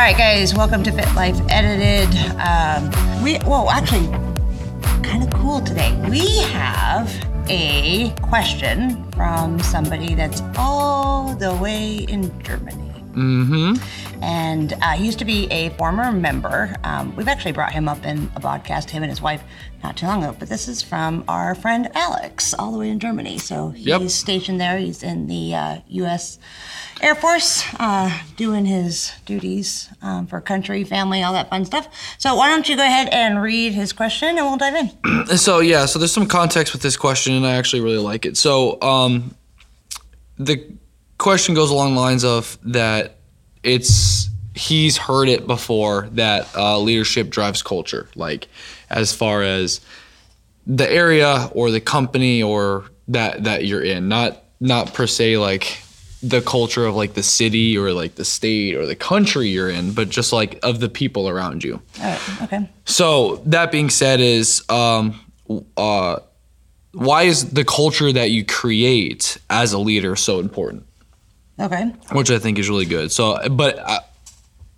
All right, guys, welcome to Fit Life Edited. Um, we well, actually, kind of cool today. We have a question from somebody that's all the way in Germany. Mm-hmm. And uh, he used to be a former member. Um, we've actually brought him up in a podcast, him and his wife, not too long ago. But this is from our friend Alex, all the way in Germany. So he's Yep. stationed there. He's in the uh, U.S. Air Force, uh, doing his duties um, for country, family, all that fun stuff. So why don't you go ahead and read his question, and we'll dive in. So yeah, so there's some context with this question, and I actually really like it. So um, the question goes along the lines of that it's he's heard it before that uh, leadership drives culture, like as far as the area or the company or that that you're in, not not per se like the culture of like the city or like the state or the country you're in, but just like of the people around you. Right. Okay. So that being said, is um, uh, why is the culture that you create as a leader so important? Okay. Which I think is really good. So, but uh,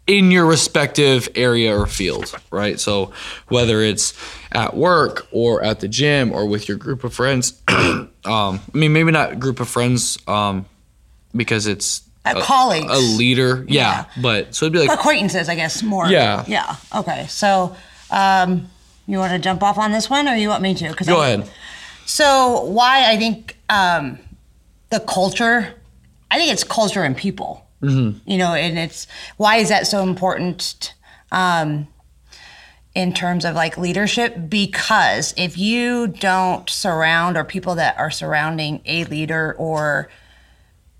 in your respective area or field, right? So whether it's at work or at the gym or with your group of friends, um, I mean maybe not group of friends um, because it's Uh, a, colleagues. a leader, yeah, Yeah. But so it'd be like Acquaintances, I guess, more. Yeah. Yeah. Okay. So, um, you want to jump off on this one, or you want me to? go I- ahead. So why I think um, the culture, I think it's culture and people. Mm-hmm. You know, and it's why is that so important um, in terms of like leadership? Because if you don't surround or people that are surrounding a leader or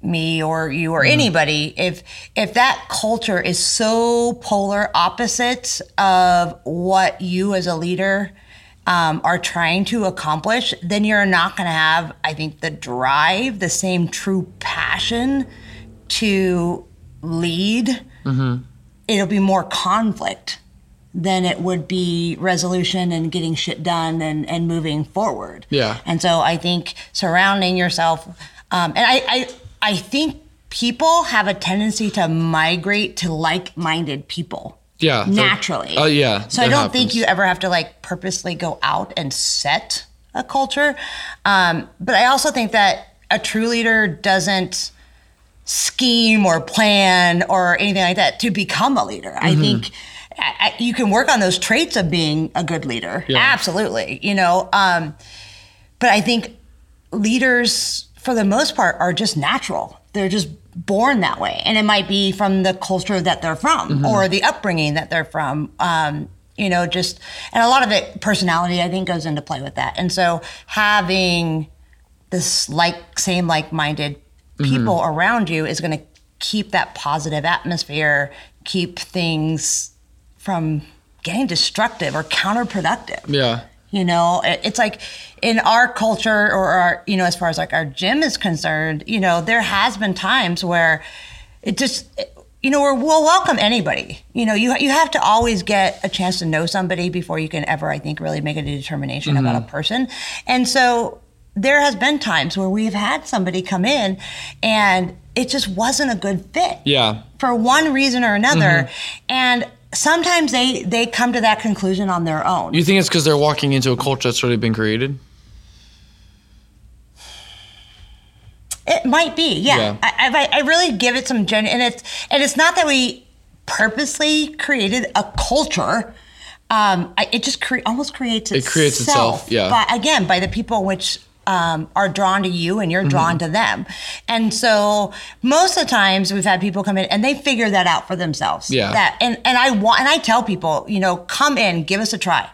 me or you or anybody if if that culture is so polar opposite of what you as a leader um, are trying to accomplish then you're not going to have i think the drive the same true passion to lead it'll be more conflict than it would be resolution and getting shit done and, and moving forward. Yeah. And so I think surrounding yourself, um, and I, I, I think people have a tendency to migrate to like-minded people. Yeah, Naturally. Oh yeah. So I don't think you ever have to like purposely go out and set a culture. Um, but I also think that a true leader doesn't scheme or plan or anything like that to become a leader. I Mm-hmm. think I, I- you can work on those traits of being a good leader. Yeah. Absolutely. You know, um, but I think leaders, for the most part, are just natural. They're just born that way. And it might be from the culture that they're from Mm-hmm. or the upbringing that they're from. Um, you know, just, and a lot of it, personality, I think, goes into play with that. And so having this like, same like minded people around you is going to keep that positive atmosphere, keep things from getting destructive or counterproductive Yeah. You know? It's like in our culture or our you know as far as like our gym is concerned you know there has been times where it just you know we're, we'll welcome anybody. You know you, you have to always get a chance to know somebody before you can ever i think really make a determination about a person. And so there has been times where we've had somebody come in and it just wasn't a good fit Yeah. for one reason or another. Mm-hmm. and sometimes they they come to that conclusion on their own You think it's because they're walking into a culture that's already been created? It might be, yeah. Yeah. I, I, I really give it some gen, and it's and it's not that we purposely created a culture. Um, I, it just cre- almost creates It creates itself, yeah. But again, by the people which um, are drawn to you, and you're drawn Mm-hmm. to them, and so most of the times we've had people come in and they figure that out for themselves. Yeah. That and and I want and I tell people, you know, come in, give us a try.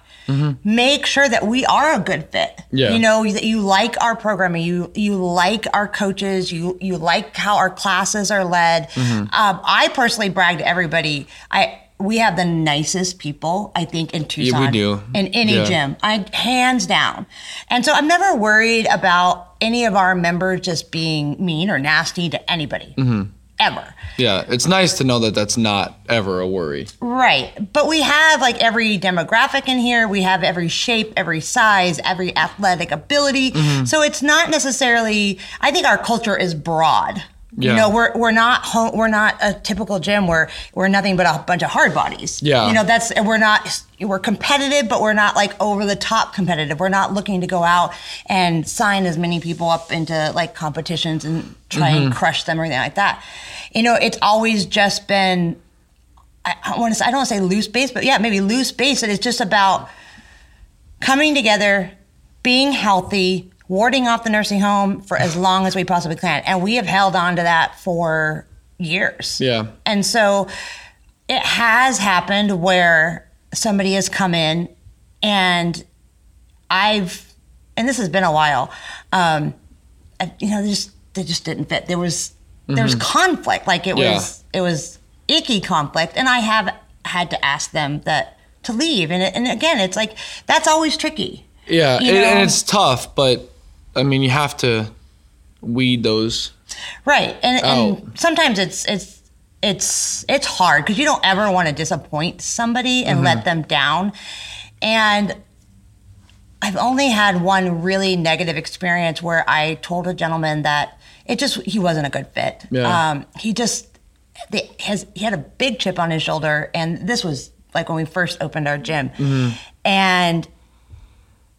Make sure that we are a good fit. Mm-hmm. Yeah. You know, that you like our programming, you you like our coaches, you you like how our classes are led. Mm-hmm. Um, I personally brag to everybody. I we have the nicest people I think in Tucson. do. in any Yeah. gym. I hands down, and so I'm never worried about any of our members just being mean or nasty to anybody. Mm-hmm. Ever. Yeah. It's nice to know that that's not ever a worry. Right. But we have like every demographic in here. We have every shape, every size, every athletic ability. Mm-hmm. So it's not necessarily, I think our culture is broad. Yeah. You know, we're we're not home, we're not a typical gym where we're nothing but a bunch of hard bodies. Yeah. You know, that's and we're not we're competitive, but we're not like over the top competitive. We're not looking to go out and sign as many people up into like competitions and try and mm-hmm. crush them or anything like that. You know, it's always just been I, I want to say I don't want to say loose base, but yeah, maybe loose base. And it's just about coming together, being healthy, warding off the nursing home for as long as we possibly can. And we have held on to that for years. Yeah. And so it has happened where somebody has come in and I've, and this has been a while, um, I- you know, they just, they just didn't fit. There was, there was conflict. Like it Yeah. was, it was icky conflict. And I have had to ask them that to leave. And, it, and again, it's like, that's always tricky. Yeah, You and it's tough, but I mean, you have to weed those. Right. And, Oh. and sometimes it's it's it's it's hard because you don't ever want to disappoint somebody and let them down. And I've only had one really negative experience where I told a gentleman that it just he wasn't a good fit. Yeah. Um, he just the, his he had a big chip on his shoulder, and this was like when we first opened our gym, and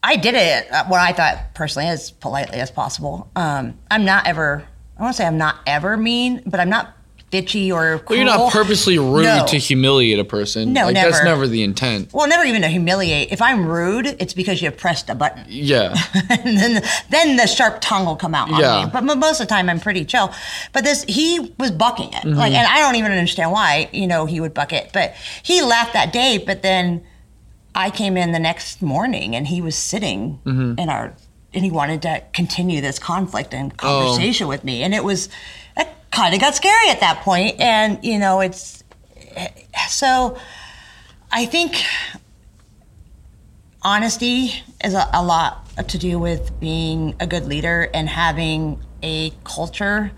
I did it uh, what I thought personally as politely as possible. Um, I'm not ever. I want to say I'm not ever mean, but I'm not bitchy or. Well, you're not purposely rude No. to humiliate a person. No, like, That's never. never the intent. Well, never even to humiliate. If I'm rude, it's because you pressed a button. Yeah. and then then the sharp tongue will come out on Yeah. me. But most of the time I'm pretty chill. But this he was bucking it. Mm-hmm. Like and I don't even understand why, you know, he would buck it. But he left that day, but then I came in the next morning and he was sitting Mm-hmm. in our and he wanted to continue this conflict and Oh. conversation with me. And it was it kind of got scary at that. And, you know, it's so I think honesty is a, a lot to do with being a good leader and having a culture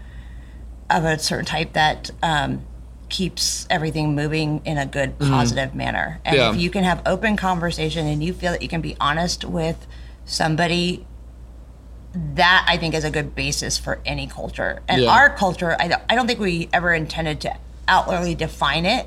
of a certain type that um, keeps everything moving in a good, mm-hmm. positive manner. And Yeah. if you can have open conversation and you feel that you can be honest with somebody, that I think is a good basis for any culture. And Yeah. our culture, I don't, I don't think we ever intended to outwardly define it.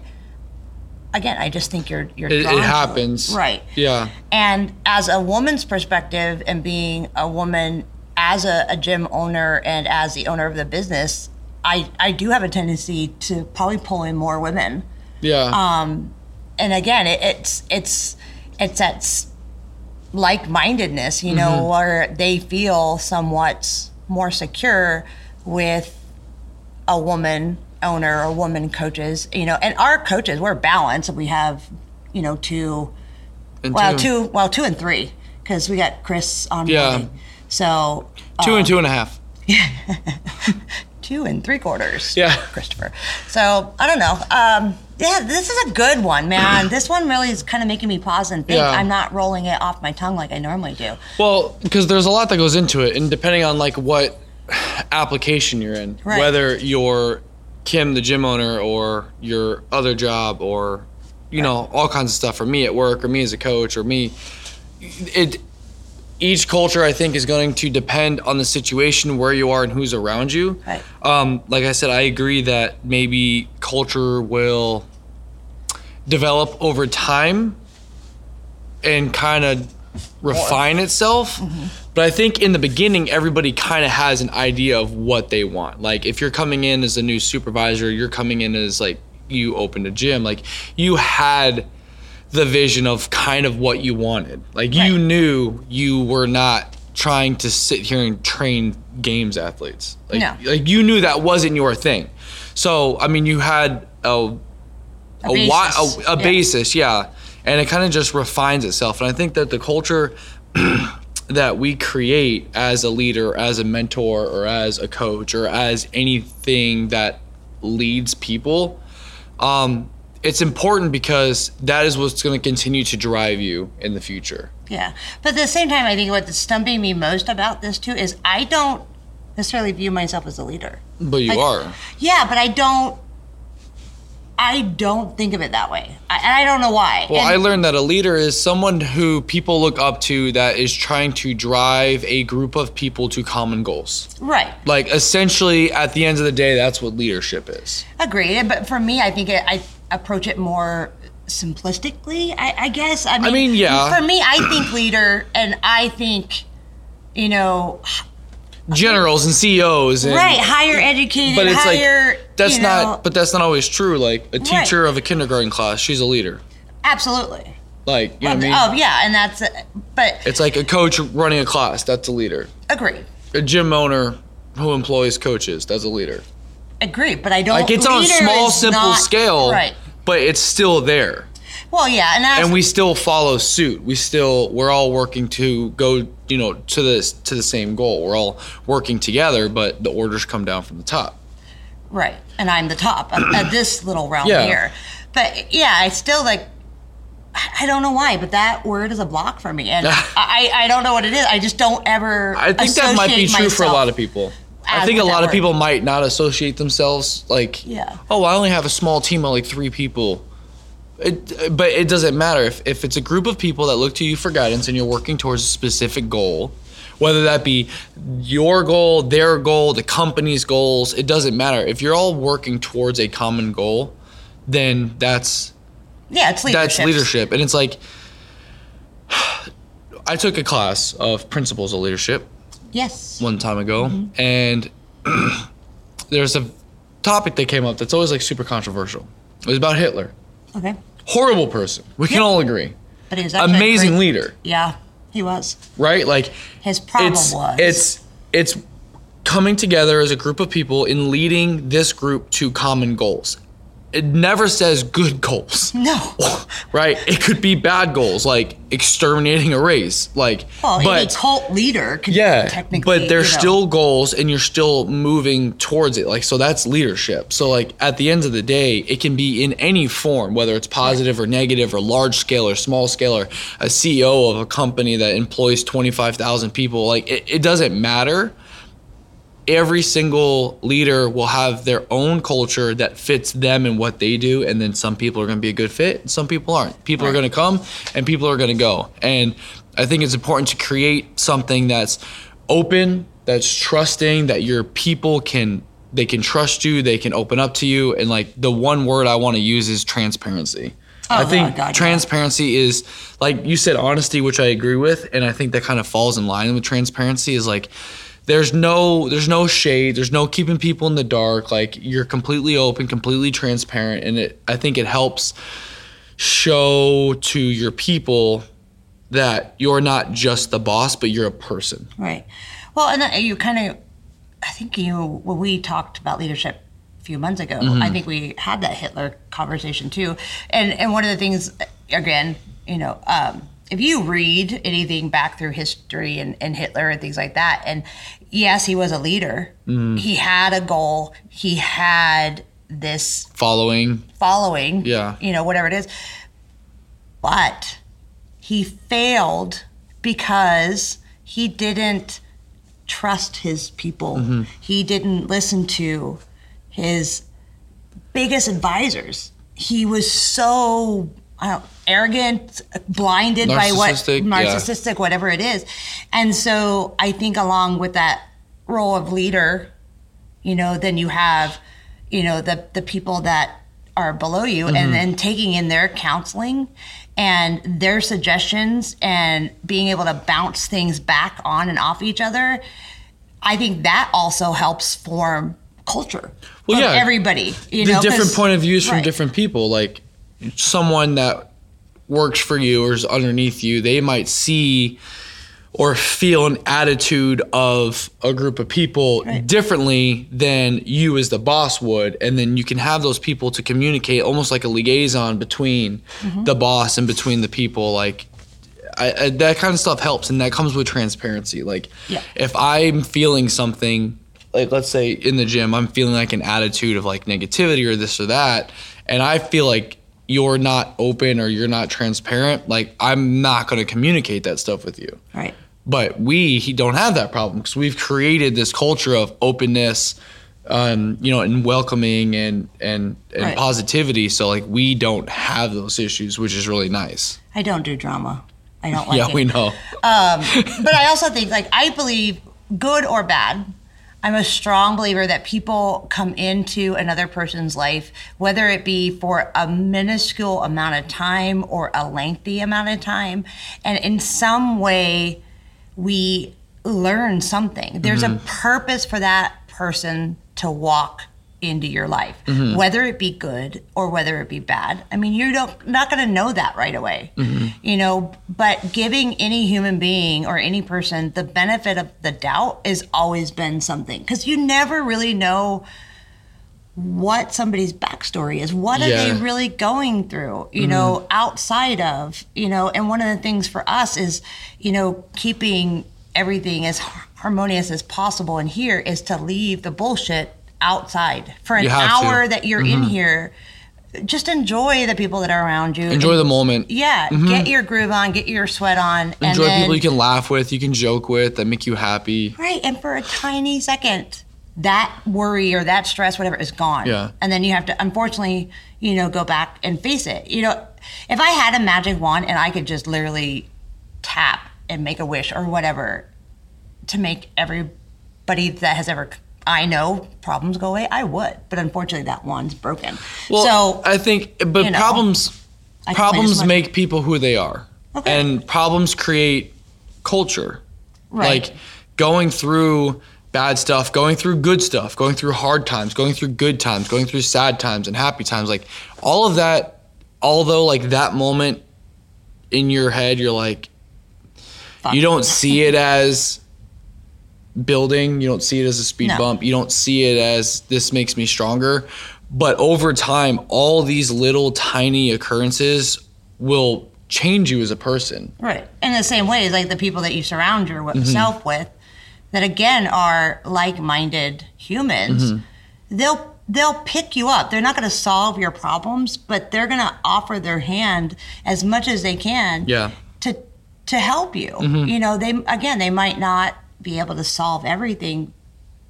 Again, I just think you're you're It, it happens. right? Yeah. And as a woman's perspective, and being a woman as a, a gym owner and as the owner of the business, I, I do have a tendency to probably pull in more women. Yeah. Um, and again, it, it's it's it's that like-mindedness, you know, Mm-hmm. where they feel somewhat more secure with a woman owner or woman coaches, you know, and our coaches, we're balanced. We have, you know, two And well, two, two, well, two and three, because we got Chris on. Yeah. So two and two and a half. two and three quarters. Yeah. Christopher. So I don't know. Um, yeah, this is a good one, man. this one really is kind of making me pause and think. Yeah. I'm not rolling it off my tongue like I normally do. Well, because there's a lot that goes into it, and depending on like what application you're in, Right. whether you're Kim, the gym owner, or your other job, or you know all kinds of stuff, or me at work, or me as a coach, or me, it. Each culture, I think, is going to depend on the situation, where you are, and who's around you. Right. Um, like I said, I agree that maybe culture will develop over time and kind of refine itself. But I think in the beginning, everybody kind of has an idea of what they want. Like if you're coming in as a new supervisor, you're coming in as like you opened a gym, like you had the vision of kind of what you wanted. Like you knew you were not trying to sit here and train games athletes. Like, No. like you knew that wasn't your thing. So I mean, you had a A a, basis, a, a yeah. basis, yeah. And it kind of just refines itself. And I think that the culture that we create as a leader, as a mentor, or as a coach, or as anything that leads people, um, it's important because that is what's going to continue to drive you in the future. Yeah. But at the same time, I think what's stumping me most about this too is I don't necessarily view myself as a leader. But you Like- are. Yeah, but I don't. I don't think of it that way, I, and I don't know why. Well, And- I learned that a leader is someone who people look up to that is trying to drive a group of people to common goals. right. Like essentially, at the end of the day, that's what leadership is. Agreed, but for me, I think it, I approach it more simplistically. I, I guess. I mean, mean, yeah. For me, I think leader, and I think, you know, Generals and CEOs and right, higher educated, but it's higher. like that's you know, not but that's not always true like a teacher of a kindergarten class she's a leader absolutely. like you know what i oh, oh yeah, and that's. But it's like a coach running a class that's a leader agreed, a gym owner who employs coaches that's a leader agreed. But I don't. like it's on a small simple not- scale Right. but it's still there Well, yeah, and and we still follow suit we still we're all working to go you know to this to the same goal we're all working together but the orders come down from the top Right. And I'm the top of, of this little realm Yeah. here. But yeah, I still like, I don't know why, but that word is a block for me. And I, I don't know what it is. I just don't ever. I think that might be true for a lot of people. I think a lot of people might not associate themselves like, Yeah. oh, I only have a small team of like three people. It, but it doesn't matter if, if it's a group of people that look to you for guidance and you're working towards a specific goal, whether that be your goal, their goal, the company's goals, it doesn't matter. If you're all working towards a common goal, then that's Yeah, it's leadership. that's leadership. And it's like I took a class of principles of leadership Yes. one time ago, and there's a topic that came up that's always like super controversial. It was about Hitler. Okay. Horrible person. We can all agree. But he was Amazing leader, Yeah, he was. right? Like His problem it's was. it's it's coming together as a group of people in leading this group to common goals. It never says good goals. No. Right? It could be bad goals like exterminating a race. Like Well, but any cult leader could Yeah, technically. but there's you know, still goals, and you're still moving towards it. Like so, that's leadership. So like at the end of the day, it can be in any form, whether it's positive or negative, or large scale or small scale, or a CEO of a company that employs twenty five thousand people. Like it, it doesn't matter. Every single leader will have their own culture that fits them and what they do, and then some people are going to be a good fit, and some people aren't. People are going to come, and people are going to go. And I think it's important to create something that's open, that's trusting, that your people can they can trust you, they can open up to you, and like the one word I want to use is transparency. Oh, I Oh, think God, God, transparency is like you said honesty, which I agree with, and I think that kind of falls in line with transparency. Is like there's no there's no shade, there's no keeping people in the dark. Like you're completely open, completely transparent, and it I think it helps show to your people that you're not just the boss, but you're a person. Right. Well, and then you kind of, I think you, when we talked about leadership a few months ago, Mm-hmm. I think we had that Hitler conversation too. And and one of the things, again, you know, um, if you read anything back through history and, and Hitler and things like that, and yes, he was a leader. Mm-hmm. He had a goal. He had this Following, following. Yeah. You know, whatever it is. But he failed because he didn't trust his people. Mm-hmm. He didn't listen to his biggest advisors. He was so I don't, arrogant, blinded by what Narcissistic, yeah. whatever it is. And so I think along with that role of leader, you know, then you have, you know, the the people that are below you Mm-hmm. and then taking in their counseling and their suggestions and being able to bounce things back on and off each other. I think that also helps form culture. Well, yeah. everybody. You the know, different point of views from right. different people. Like someone that works for you or is underneath you, they might see or feel an attitude of a group of people Right. differently than you as the boss would and then you can have those people to communicate almost like a liaison between Mm-hmm. the boss and between the people like I, I, that kind of stuff helps and that comes with transparency like Yeah. if i'm feeling something like let's say in the gym i'm feeling like an attitude of like negativity or this or that and i feel like you're not open or you're not transparent like i'm not going to communicate that stuff with you Right. but we he don't have that problem because we've created this culture of openness um, you know, and welcoming and and and Right. positivity. So like we don't have those issues, which is really nice. I don't do drama. I don't like yeah, it. we know. Um, but I also think like I believe good or bad. I'm a strong believer that people come into another person's life, whether it be for a minuscule amount of time or a lengthy amount of time, and in some way we learn something. There's a mm-hmm. purpose for that person to walk into your life, mm-hmm. whether it be good or whether it be bad. I mean, you don't not going to know that right away, mm-hmm. you know. But giving any human being or any person the benefit of the doubt has always been something because you never really know what somebody's backstory is. What are they really going through, you know, mm-hmm. outside of, you know, and one of the things for us is, you know, keeping everything as harmonious as possible in here is to leave the bullshit outside for an have to. hour that you're in mm-hmm. here. Just enjoy the people that are around you. Enjoy and- the moment. Yeah, mm-hmm. get your groove on, get your sweat on, and Enjoy then, people you can laugh with, you can joke with, that make you happy. Right, and for a tiny second, that worry or that stress, whatever, is gone. Yeah. And then you have to, unfortunately, you know, go back and face it. You know, if I had a magic wand and I could just literally tap and make a wish or whatever to make everybody that has ever I know problems go away, I would. But unfortunately, that wand's broken. Well, so I think, but you know, problems I complain as problems make people who they are, Okay. and problems create culture. Right. Like going through bad stuff, going through good stuff, going through hard times, going through good times, going through sad times and happy times, like all of that. Although like that moment in your head, you're like Fuck. you don't see it as building you don't see it as a speed No. bump you don't see it as this makes me stronger but over time all these little tiny occurrences will change you as a person Right. In the same way as like the people that you surround Mm-hmm. yourself with, that again are like-minded humans, Mm-hmm. they'll they'll pick you up. They're not going to solve your problems, but they're going to offer their hand as much as they can. Yeah. To to help you. Mm-hmm. You know, they again they might not be able to solve everything,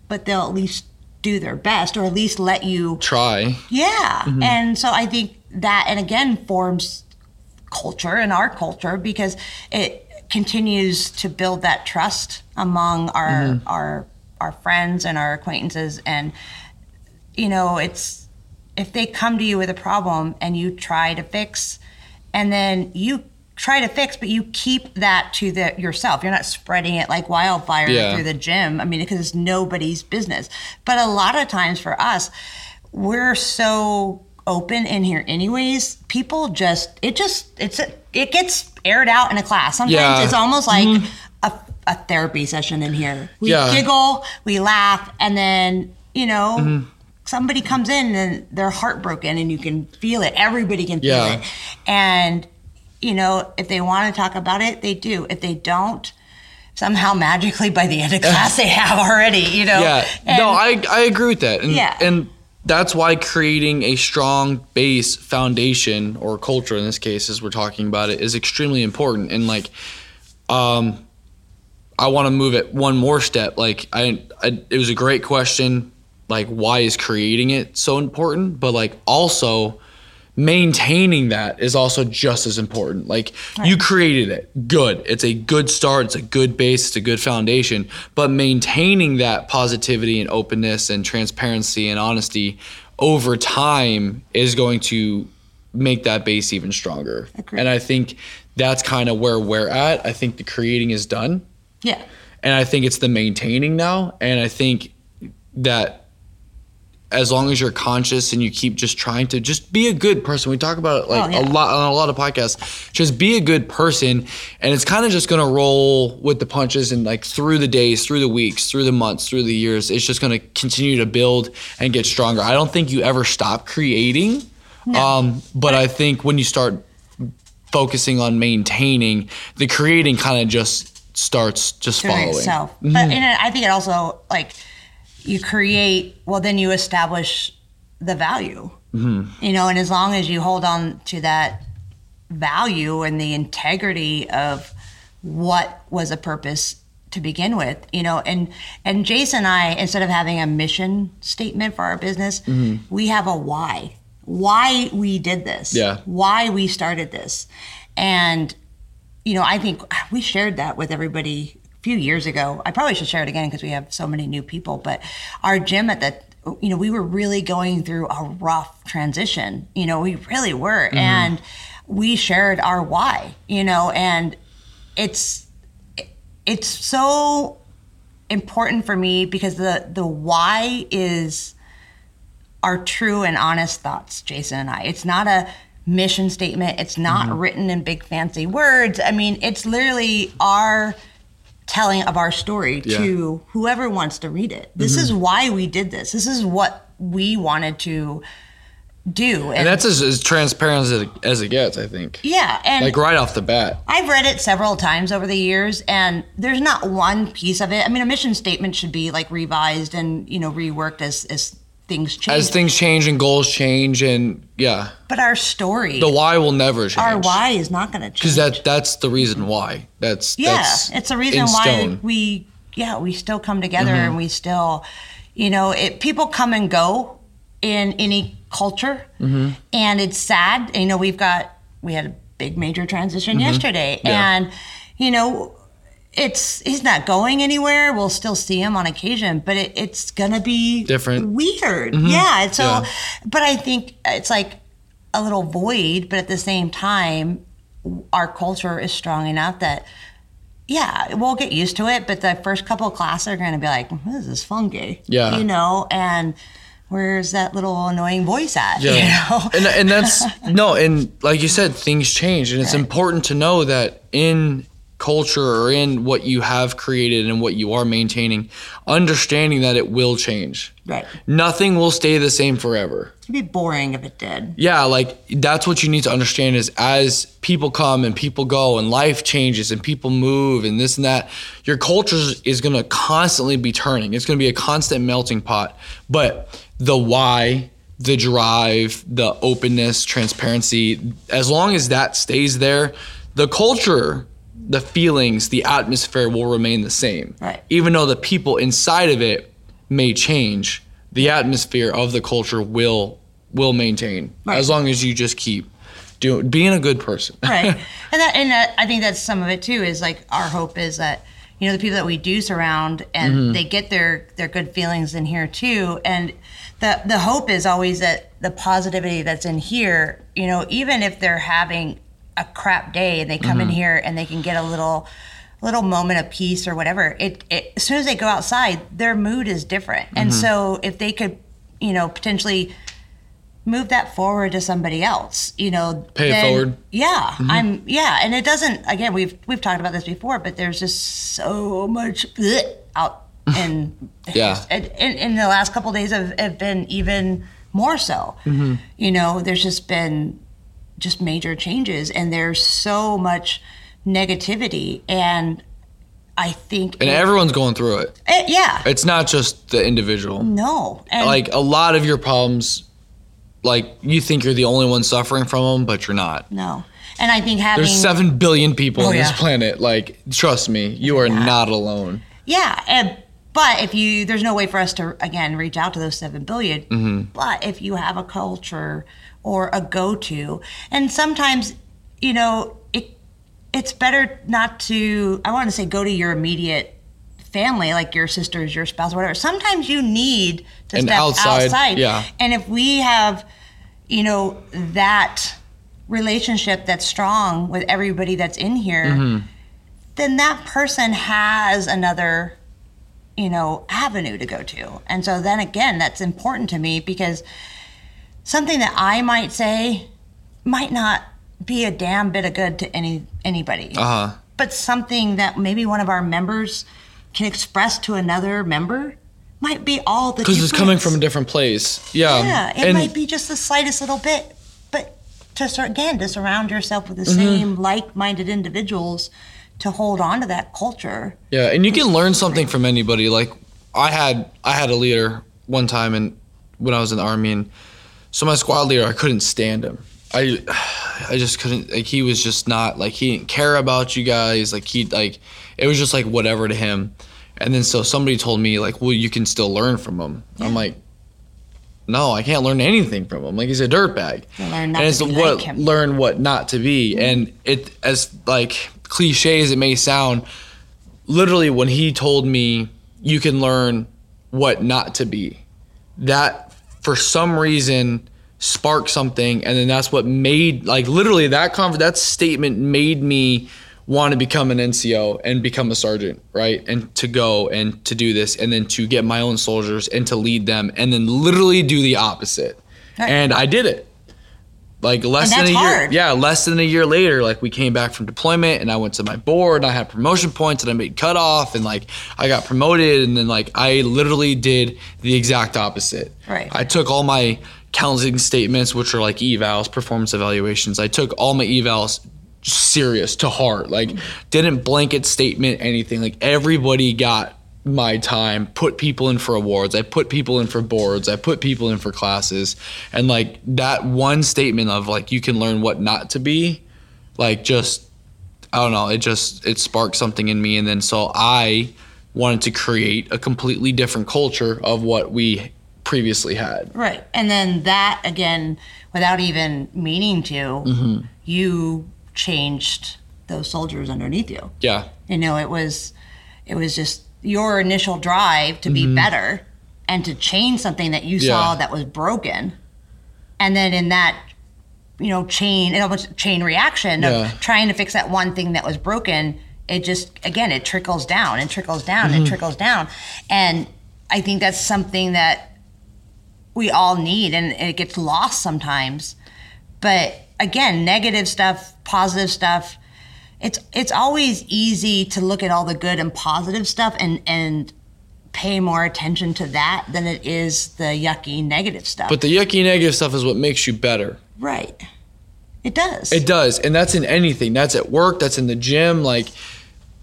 but they'll at least do their best or at least let you try yeah. Mm-hmm. And so I think that, and again, forms culture in our culture because it continues to build that trust among our Mm-hmm. our our friends and our acquaintances and you know it's if they come to you with a problem and you try to fix and then you try to fix but you keep that to the yourself you're not spreading it like wildfire Yeah. through the gym i mean because it's nobody's business but a lot of times for us we're so open in here anyways people just it just it's a, it gets aired out in a class sometimes Yeah. it's almost like a, a therapy session in here we Yeah. giggle we laugh and then you know Mm-hmm. somebody comes in and they're heartbroken and you can feel it everybody can feel Yeah. it and you know if they want to talk about it they do. If they don't somehow magically by the end of class they have already you know? Yeah. And- no i i agree with that. And Yeah. and that's why creating a strong base foundation or culture in this case as we're talking about it is extremely important. And like um i want to move it one more step. Like I, I it was a great question like why is creating it so important? But like also maintaining that is also just as important. Like you created it, good. It's a good start, it's a good base, it's a good foundation, but maintaining that positivity and openness and transparency and honesty over time is going to make that base even stronger. Agreed. And I think that's kind of where we're at. I think the creating is done yeah and I think it's the maintaining now. And I think that as long as you're conscious and you keep just trying to just be a good person, we talk about it like Oh, yeah. a lot on a lot of podcasts. Just be a good person, and it's kind of just gonna roll with the punches and like through the days, through the weeks, through the months, through the years. It's just gonna continue to build and get stronger. I don't think you ever stop creating, um, but I think when you start focusing on maintaining, the creating kind of just starts just following. itself. Mm-hmm. But and I think it also like you create. Well, then you establish the value. Mm-hmm. You know, and as long as you hold on to that value and the integrity of what was a purpose to begin with, you know, and and Jason and I, instead of having a mission statement for our business, we have a why. Why we did this. Yeah. Why we started this. And, you know, I think we shared that with everybody few years ago. I probably should share it again because we have so many new people. But our gym at the you know, we were really going through a rough transition. You know, we really were. Mm-hmm. And we shared our why, you know, and it's it's so important for me because the the why is our true and honest thoughts, Jason and I. It's not a mission statement. It's not mm-hmm. written in big fancy words. I mean, it's literally our telling of our story Yeah. to whoever wants to read it. This mm-hmm. is why we did this. This is what we wanted to do. And that's as, as transparent as it, as it gets, I think. yeah, and Like right off the bat. I've read it several times over the years, and there's not one piece of it. I mean, a mission statement should be like revised and you know reworked as as things change. As things change and goals change, and yeah, but our story, the why will never change. our why is not going to change. Because that that's the reason why. That's yeah, that's it's a reason in why stone. Mm-hmm. we yeah we still come together and we still, you know, it people come and go in any culture, Mm-hmm. and it's sad. You know, we've got we had a big major transition yesterday, Mm-hmm. Yeah. and you know. It's he's not going anywhere. We'll still see him on occasion, but it, it's gonna be Different. Mm-hmm. weird. Yeah. So, Yeah. but I think it's like a little void, but at the same time, our culture is strong enough that yeah, we'll get used to it. But the first couple of classes are to be like, "This is funky," Yeah. you know. And where's that little annoying voice at? Yeah. You know? and and that's no, and like you said, things change, and it's important to know that in culture or in what you have created and what you are maintaining, understanding that it will change. Right. Nothing will stay the same forever. It'd be boring if it did. Yeah, like that's what you need to understand is as people come and people go and life changes and people move and this and that, your culture is going to constantly be turning. It's going to be a constant melting pot. But the why, the drive, the openness, transparency, as long as that stays there, the culture, the feelings, the atmosphere will remain the same. Right. Even though the people inside of it may change, the atmosphere of the culture will will maintain Right. as long as you just keep doing being a good person. right and that and that, i think that's some of it too is like our hope is that you know the people that we do surround and Mm-hmm. they get their their good feelings in here too and the the hope is always that the positivity that's in here you know even if they're having a crap day and they come in mm-hmm. here and they can get a little little moment of peace or whatever. It, it as soon as they go outside their mood is different. And mm-hmm. so if they could you know potentially move that forward to somebody else you know Pay it forward. yeah mm-hmm. i'm yeah. And it doesn't again we've we've talked about this before but there's just so much out in Yeah. and, and, and the last couple days have, have been even more so. You know there's just been just major changes and there's so much negativity and i think And everyone's going through it. Eh, yeah It's not just the individual. no and Like a lot of your problems like you think you're the only one suffering from them, but you're not. no and i think having There's 7 billion people Oh, on this planet. Like trust me, you are not alone. Yeah, and but if you there's no way for us to again reach out to those seven billion, Mm-hmm. But if you have a culture or a go-to, and sometimes you know it, it's better not to. I want to say go to your immediate family, like your sisters, your spouse, whatever. Sometimes you need to And step outside, outside. yeah. And if we have, you know, that relationship that's strong with everybody that's in here Mm-hmm. then that person has another you know avenue to go to and so then again that's important to me because something that i might say might not be a damn bit of good to any anybody Uh-huh. but something that maybe one of our members can express to another member might be all the Cuz it's coming from a different place. Yeah. yeah it and might be just the slightest little bit but to again to surround yourself with the Mm-hmm. same like-minded individuals to hold on to that culture Yeah, and you can learn something from anybody. Like I had I had a leader one time and when I was in the army and so my squad leader I couldn't stand him. I I just couldn't like he was just not like he didn't care about you guys. Like he like it was just like whatever to him. And then so somebody told me like well you can still learn from him. I'm like no i can't learn anything from him. Like he's a dirtbag. Learn not and to it's be what like him. learn what not to be. And it as like cliche as it may sound literally when he told me you can learn what not to be that for some reason sparked something and then that's what made like literally that conver- that statement made me want to become an NCO and become a sergeant right? And to go and to do this and then to get my own soldiers and to lead them and then literally do the opposite. Right. and I did it like less than a year hard. yeah less than a year later like we came back from deployment and i went to my board and i had promotion points and i made cutoff and like i got promoted and then like i literally did the exact opposite Right. i took all my counseling statements which are like evals performance evaluations i took all my evals serious to heart like didn't blanket statement anything like everybody got my time put people in for awards i put people in for boards i put people in for classes and like that one statement of like you can learn what not to be like just i don't know it just it sparked something in me and then so i wanted to create a completely different culture of what we previously had Right. And then that again, without even meaning to, Mm-hmm. you changed those soldiers underneath you. yeah You know, it was it was just your initial drive to be better and to change something that you saw Mm-hmm. That was broken. And then in that you know, chain it almost chain reaction of Yeah. trying to fix that one thing that was broken, it just again it trickles down and trickles down Mm-hmm. and trickles down. And I think that's something that we all need and it gets lost sometimes but again negative stuff positive stuff it's it's always easy to look at all the good and positive stuff and and pay more attention to that than it is the yucky negative stuff but the yucky negative stuff is what makes you better right it does It does, and that's in anything. That's at work. That's in the gym. Like,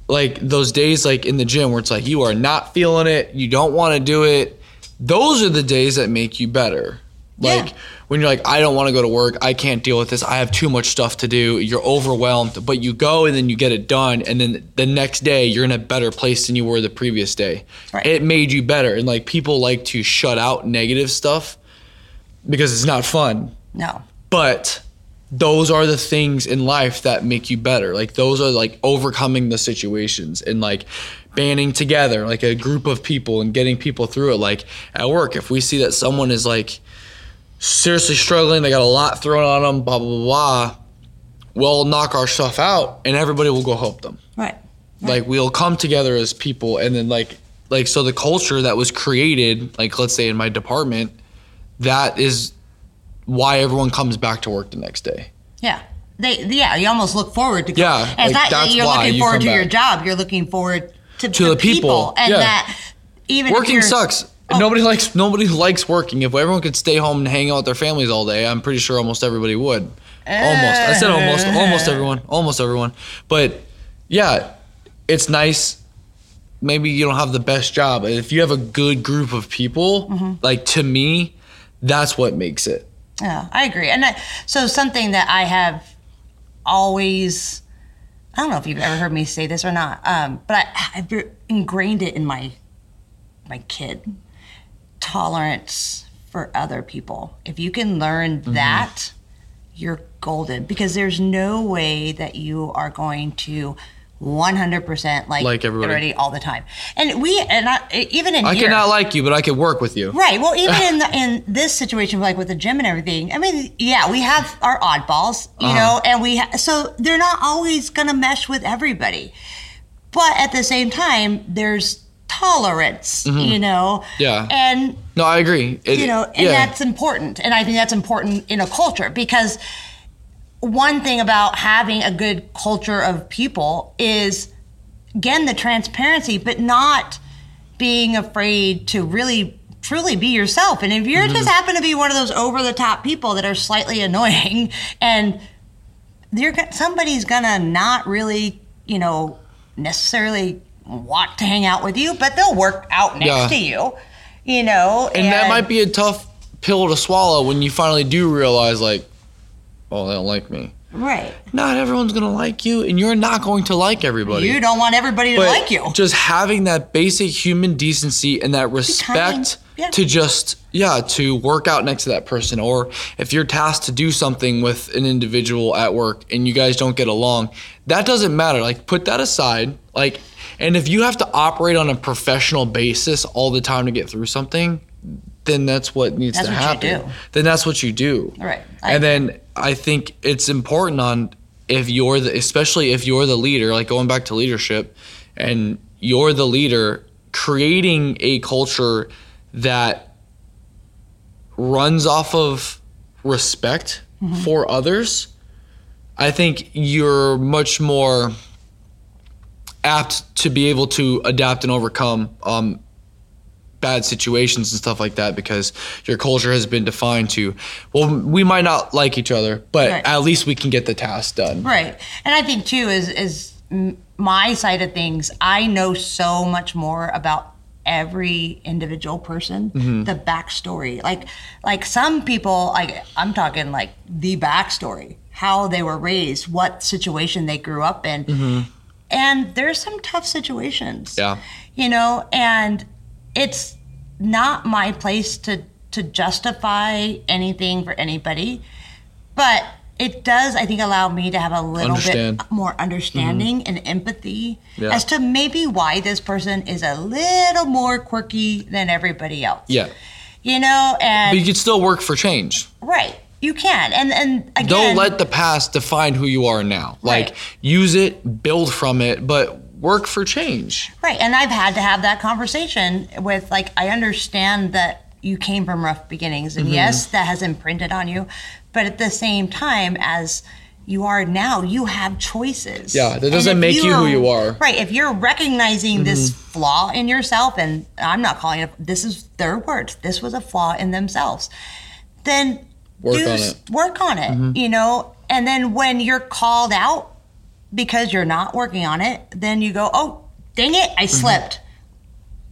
like those days, like in the gym, where it's like you are not feeling it, you don't want to do it. Those are the days that make you better. Like Yeah. when you're like, I don't want to go to work. I can't deal with this. I have too much stuff to do. You're overwhelmed, but you go and then you get it done, and then the next day you're in a better place than you were the previous day. Right. It made you better, and like people like to shut out negative stuff because it's not fun no but those are the things in life that make you better like those are like overcoming the situations and like banding together like a group of people and getting people through it like at work if we see that someone is like seriously struggling. They got a lot thrown on them blah blah blah, blah. We'll knock our stuff out and everybody will go help them. Right. Like we'll come together as people and then like like so the culture that was created like let's say in my department that is why everyone comes back to work the next day. Yeah. They yeah you almost look forward to Yeah, and it's like, not you're looking forward come to your job you're looking forward to, To the people, and yeah. that even if working you're- Oh. nobody likes nobody likes working. If everyone could stay home and hang out with their families all day i'm pretty sure almost everybody would. Almost. I said almost almost everyone almost everyone. But yeah it's nice. Maybe you don't have the best job if you have a good group of people Mm-hmm. like to me that's what makes it. Yeah, I agree. And I, so something that I have always, I don't know if you've ever heard me say this or not, um, but I, I've ingrained it in my my kid tolerance for other people. If you can learn Mm-hmm. that, you're golden because there's no way that you are going to 100% like, Like everybody. all the time. And we, and I, even in i here, cannot like you but i could work with you Right. Well, even in the, in this situation, like with the gym and everything, I mean, yeah, we have our oddballs, you Uh-huh. know, and we ha- so they're not always gonna mesh with everybody, but at the same time, there's tolerance, you know. Mm-hmm. Yeah. And no i agree It- you know, and yeah. that's important, and I think that's important in a culture because one thing about having a good culture of people is again the transparency but not being afraid to really truly be yourself and if you're just happen to be one of those over the top people that are slightly annoying and you're somebody's gonna not really you know necessarily want to hang out with you but they'll work out next Yeah. to you you know and that might be a tough pill to swallow when you finally do realize like oh, they don't like me. Right. Not everyone's gonna like you, and you're not going to like everybody. You don't want everybody to But like you. Just having that basic human decency and that respect yeah. to just yeah to work out next to that person, or if you're tasked to do something with an individual at work and you guys don't get along, that doesn't matter. Like put that aside. Like, and if you have to operate on a professional basis all the time to get through something, then that's what needs That's to what you happen. do. Then that's what you do. Right. I- And then I think it's important on if you're the especially if you're the leader, like going back to leadership, and you're the leader, creating a culture that runs off of respect Mm-hmm. for others, I think you're much more apt to be able to adapt and overcome um, bad situations and stuff like that because your culture has been defined to well we might not like each other but Right. at least we can get the task done Right. And I think too is is my side of things. I know so much more about every individual person, Mm-hmm. the backstory. Like like some people, like I'm talking like the backstory, how they were raised, what situation they grew up in. And there's some tough situations. Mm-hmm. Yeah. You know, and it's not my place to to justify anything for anybody, but it does, I think, allow me to have a little Understand. bit more understanding and empathy Yeah. as to maybe why this person is a little more quirky than everybody else. yeah You know, and but you can still work for change right, you can, and and again, don't let the past define who you are now like Right. use it build from it but work for change Right. And I've had to have that conversation with, like, I understand that you came from rough beginnings. Mm-hmm. And yes, that has imprinted on you. But at the same time, as you are now, you have choices. Yeah, that doesn't make you who you are. Right. If you're recognizing this Mm-hmm. flaw in yourself, and I'm not calling it, this is their words, this was a flaw in themselves, then Work do on it. Mm-hmm. Work on it, you know? And then when you're called out because you're not working on it, then you go, oh, dang it, I slipped.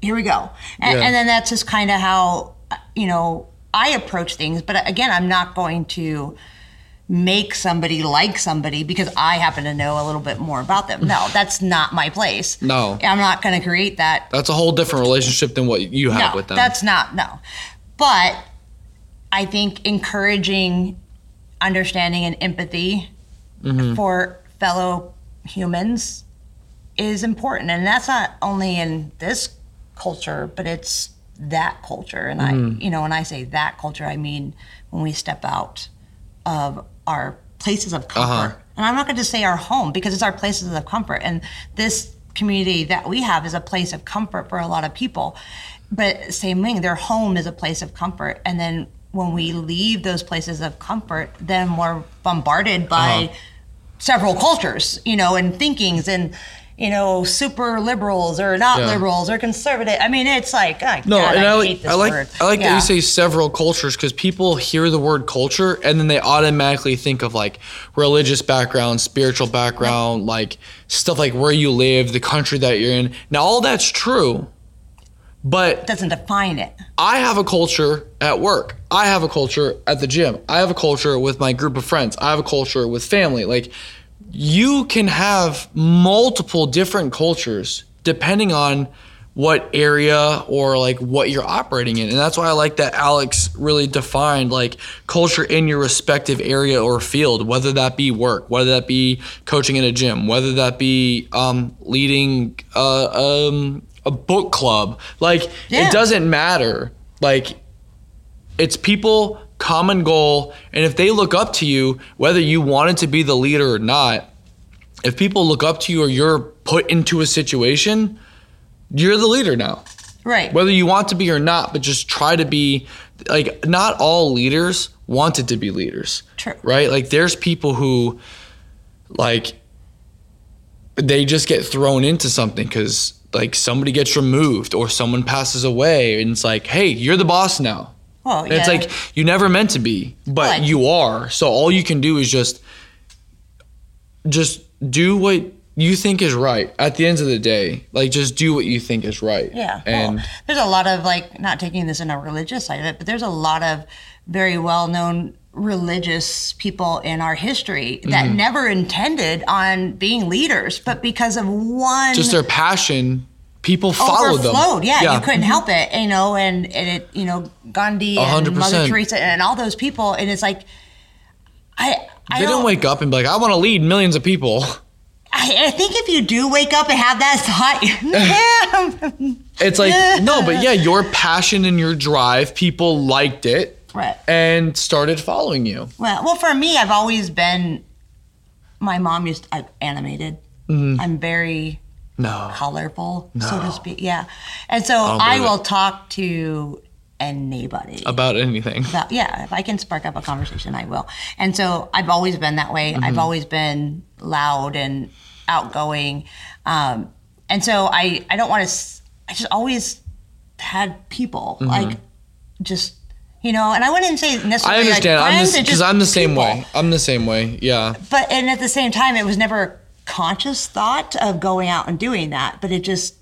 Here we go. And, Yeah. and then that's just kind of how, you know, I approach things. But again, I'm not going to make somebody like somebody because I happen to know a little bit more about them. No, that's not my place. No. I'm not going to create that that's a whole different relationship than what you have no, with them That's not no. But I think encouraging understanding and empathy Mm-hmm. for fellow humans is important. And that's not only in this culture, but it's that culture. And Mm-hmm. I you know, when I say that culture, I mean when we step out of our places of comfort. Uh-huh. And I'm not going to say our home because it's our places of comfort. And this community that we have is a place of comfort for a lot of people. But same thing, their home is a place of comfort. And then when we leave those places of comfort, then we're bombarded by Uh-huh. several cultures, you know, and thinkings and you know, super liberals or not Yeah. liberals or conservative. I mean, it's like, oh, No, God, and I, I, like this I like word. I like that you say several cultures because people hear the word culture and then they automatically think of like religious background, spiritual background, like stuff like where you live, the country that you're in. Now all that's true, but doesn't define it. I have a culture at work. I have a culture at the gym. I have a culture with my group of friends. I have a culture with family. Like you can have multiple different cultures depending on what area or like what you're operating in. And that's why I like that Alex really defined like culture in your respective area or field, whether that be work, whether that be coaching in a gym, whether that be um, leading uh, um, a book club. Like Yeah. it doesn't matter. Like it's people common goal and if they look up to you whether you wanted to be the leader or not if people look up to you or you're put into a situation you're the leader now Right. whether you want to be or not but just try to be like not all leaders wanted to be leaders True. right like there's people who like they just get thrown into something because like somebody gets removed or someone passes away and it's like hey you're the boss now well, and It's like you never meant to be, but you are. So all you can do is just just do what you think is right. At the end of the day, like just do what you think is right. Yeah. And well, there's a lot of like not taking this in a religious side of it, but there's a lot of very well known religious people in our history that Mm-hmm. never intended on being leaders, but because of one Just their passion, people follow them. overflowed. Yeah, you Mm-hmm. couldn't help it, you know, and, and it, you know, Gandhi A hundred and Mother. Teresa and all those people, and it's like, I, I They don't didn't wake up and be like, I want to lead millions of people. I, I think if you do wake up and have that thought, It's like, no, but yeah, your passion and your drive, people liked it right. and started following you. Well, well, for me, I've always been. My mom used I, animated. Mm-hmm. I'm very No. colorful, so to speak. Yeah, and so don't I will it. talk to anybody. About anything. about yeah if i can spark up a conversation i will and so i've always been that way i've always been loud and outgoing um, and so i i don't want to i just always had people like just you know and i wouldn't say necessarily. I understand. like I'm friends, the because I'm the same people. way. I'm the same way. Yeah. but and at the same time it was never a conscious thought of going out and doing that but it just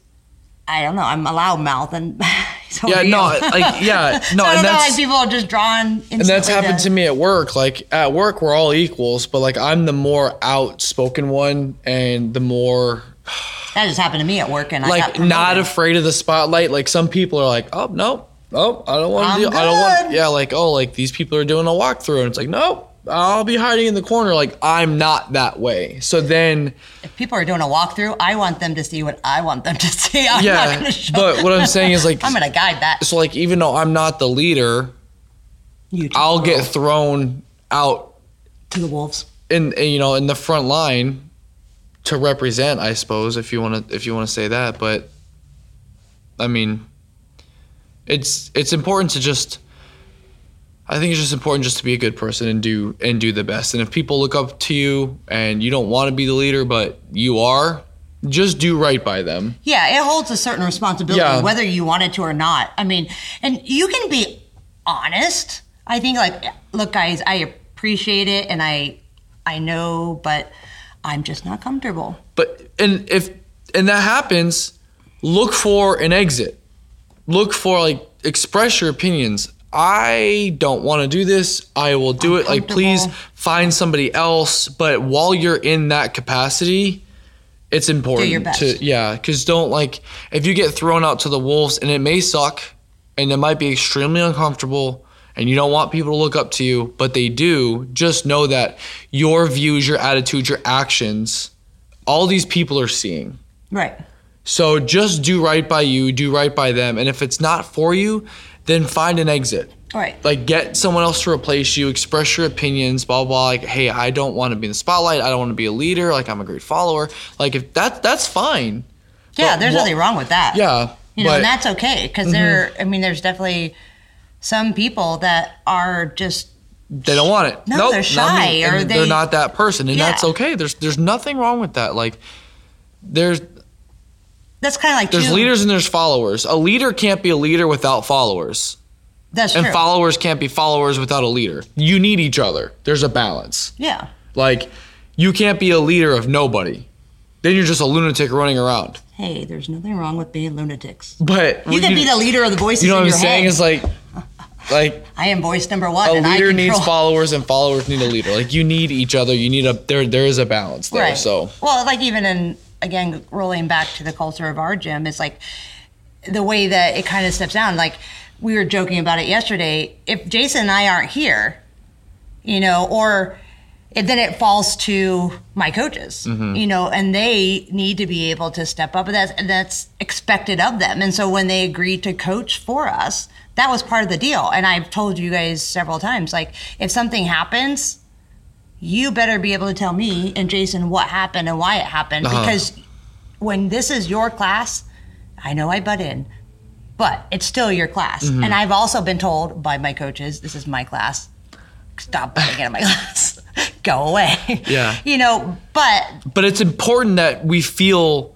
I don't know. I'm a loud mouth, and so Yeah, no, like, yeah, no, so I don't know, that's- like people are just drawn. And that's happened to me at work. Like at work, we're all equals, but like I'm the more outspoken one and the more That just happened to me at work, and I got like not afraid of the spotlight. Like some people are like, oh no, oh I don't want to do. I don't want. Yeah, like oh like these people are doing a walkthrough, and it's like no, I'll be hiding in the corner. Like I'm not that way. So then If people are doing a walkthrough, I want them to see what I want them to see. I'm yeah, going to show. but what I'm saying is like I'm going to guide that. so like even though I'm not the leader, You I'll get thrown out to the wolves. in you know in the front line to represent i suppose if you want to if you want to say that but i mean it's it's important to just i think it's just important just to be a good person and do and do the best and if people look up to you and you don't want to be the leader but you are just do right by them Yeah, it holds a certain responsibility, Yeah. whether you want it to or not. I mean, and you can be honest. I think, like, look, guys, I appreciate it, and I, I know, but I'm just not comfortable. but and if and that happens look for an exit look for like express your opinions. I don't want to do this. I will do it. Like please find somebody else. But while you're in that capacity it's important your best. to yeah because don't like if you get thrown out to the wolves and it may suck and it might be extremely uncomfortable and you don't want people to look up to you but they do just know that your views your attitudes your actions all these people are seeing. Right. So just do right by you, do right by them. And if it's not for you, then find an exit. Right. Like get someone else to replace you, express your opinions, blah blah. Like, hey, I don't want to be in the spotlight. I don't want to be a leader. Like I'm a great follower. Like if that that's fine. Yeah, But there's wha- nothing wrong with that. Yeah. You know, but- and that's okay because there, mm-hmm. I mean, there's definitely some people that are just they don't want it. No, Nope, they're shy, or they- they're not that person, and Yeah. that's okay. There's there's nothing wrong with that. Like there's that's kind of like there's too- leaders and there's followers. A leader can't be a leader without followers. That's true. And true. followers can't be followers without a leader. You need each other. There's a balance. yeah. Like, you can't be a leader of nobody. Then you're just a lunatic running around. Hey, there's nothing wrong with being lunatics. But You can be the leader of the voices You know what I'm saying? head. Is like, like I am voice number one. a and I leader needs followers and followers need a leader. Like you need each other. You need a there. There is a balance there. Right. So well, like even in again rolling back to the culture of our gym, it's like the way that it kind of steps down. Like we were joking about it yesterday. If Jason and I aren't here, you know, or then it falls to my coaches, mm-hmm. you know, and they need to be able to step up, and that's and that's expected of them. And so when they agreed to coach for us, that was part of the deal. And I've told you guys several times, like if something happens, you better be able to tell me and Jason what happened and why it happened Uh-huh. because when this is your class, I know I butt in, but it's still your class. Mm-hmm. And I've also been told by my coaches, this is my class. Stop butting into my class. Go away. Yeah. You know, but but it's important that we feel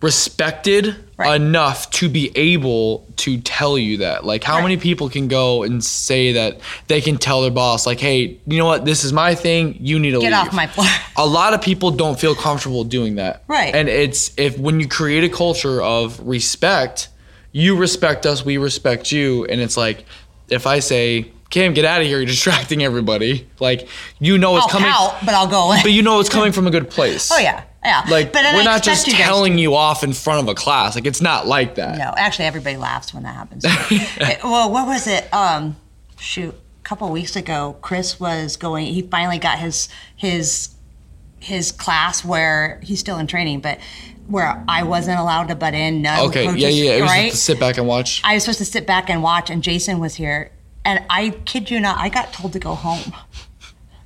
respected Right. enough to be able to tell you that. Like, how Right. many people can go and say that they can tell their boss, like, hey, you know what, this is my thing, you need to get leave. off my floor. a lot of people don't feel comfortable doing that. Right. And it's if when you create a culture of respect, you respect us, we respect you, and it's like if I say, Cam, get out of here! You're distracting everybody. Like you know it's I'll coming, pout, but I'll go but you know it's coming from a good place. oh yeah, yeah. Like but we're not just you telling you off in front of a class. Like it's not like that. No, actually, everybody laughs when that happens. It- well, what was it? Um, shoot, a couple weeks ago, Chris was going. He finally got his his his class where he's still in training, but where I wasn't allowed to butt in. No Okay, coaches, yeah, yeah. It was right. to sit back and watch. I was supposed to sit back and watch, and Jason was here, and I kid you not, I got told to go home.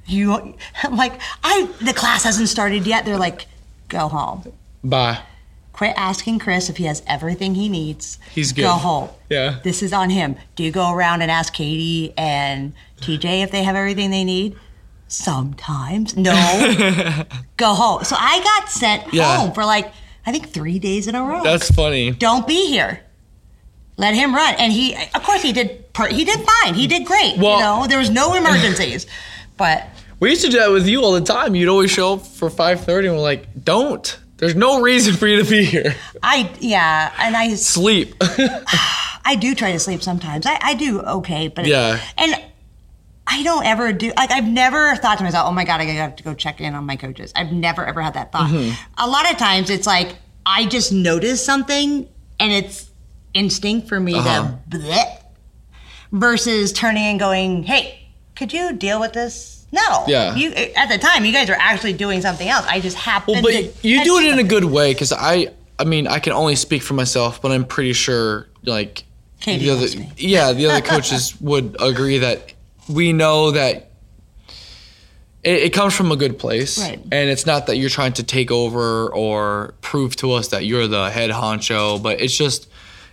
You, I'm like, I the class hasn't started yet. They're like, go home. Bye. Quit asking Chris if he has everything he needs. He's good. Go home. Yeah. This is on him. Do you go around and ask Katie and TJ if they have everything they need? Sometimes. No. go home. So I got sent Yeah. home for like, I think three days in a row. That's funny. Don't be here. Let him run. And he, of course, he did. Per- he did fine. He did great. Well- you know, there was no emergencies. but We used to do that with you all the time. You'd always show up for 5:30 and we're like, "Don't. There's no reason for you to be here. I, yeah, and I, Sleep." I do try to sleep sometimes. I, I do okay, but Yeah. and I don't ever do like I've never thought to myself, oh my god, I have to go check in on my coaches. I've never ever had that thought. Mm-hmm. A lot of times it's like I just notice something and it's instinct for me Uh-huh. to bleh, versus turning and going, hey, could you deal with this? No. Yeah. You at the time you guys were actually doing something else. I just happened Well, to but you do it in a good way because I, I mean, I can only speak for myself, but I'm pretty sure like Katie the other, yeah, the other coaches would agree that we know that it, it comes from a good place, Right. and it's not that you're trying to take over or prove to us that you're the head honcho, but it's just.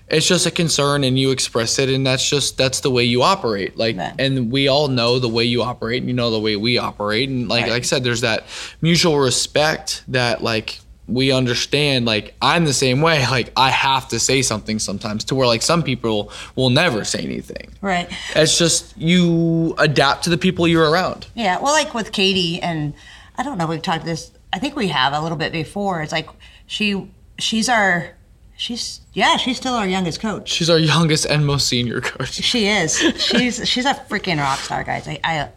It's just a concern, and you express it, and that's just that's the way you operate. Like, Right. and we all know the way you operate, and you know the way we operate, and like Right. like I said, there's that mutual respect that like we understand. Like I'm the same way. Like I have to say something sometimes, to where like some people will never say anything. right. It's just you adapt to the people you're around. Yeah, well, like with Katie, and I don't know, we've talked this. I think we have a little bit before. It's like she, she's our, she's yeah, she's still our youngest coach. She's our youngest and most senior coach. She is. She's she's a freaking rock star, guys. I, I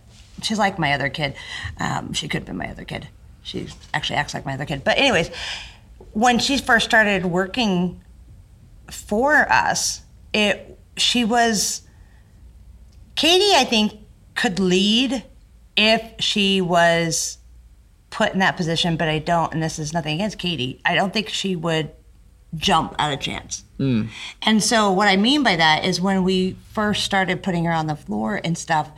she's like my other kid. Um, she could have been my other kid. She actually acts like my other kid. But anyways, when she first started working for us, it she was Katie. I think could lead if she was put in that position, but I don't. And this is nothing against Katie. I don't think she would jump at a chance. Mm. And so, what I mean by that is when we first started putting her on the floor and stuff,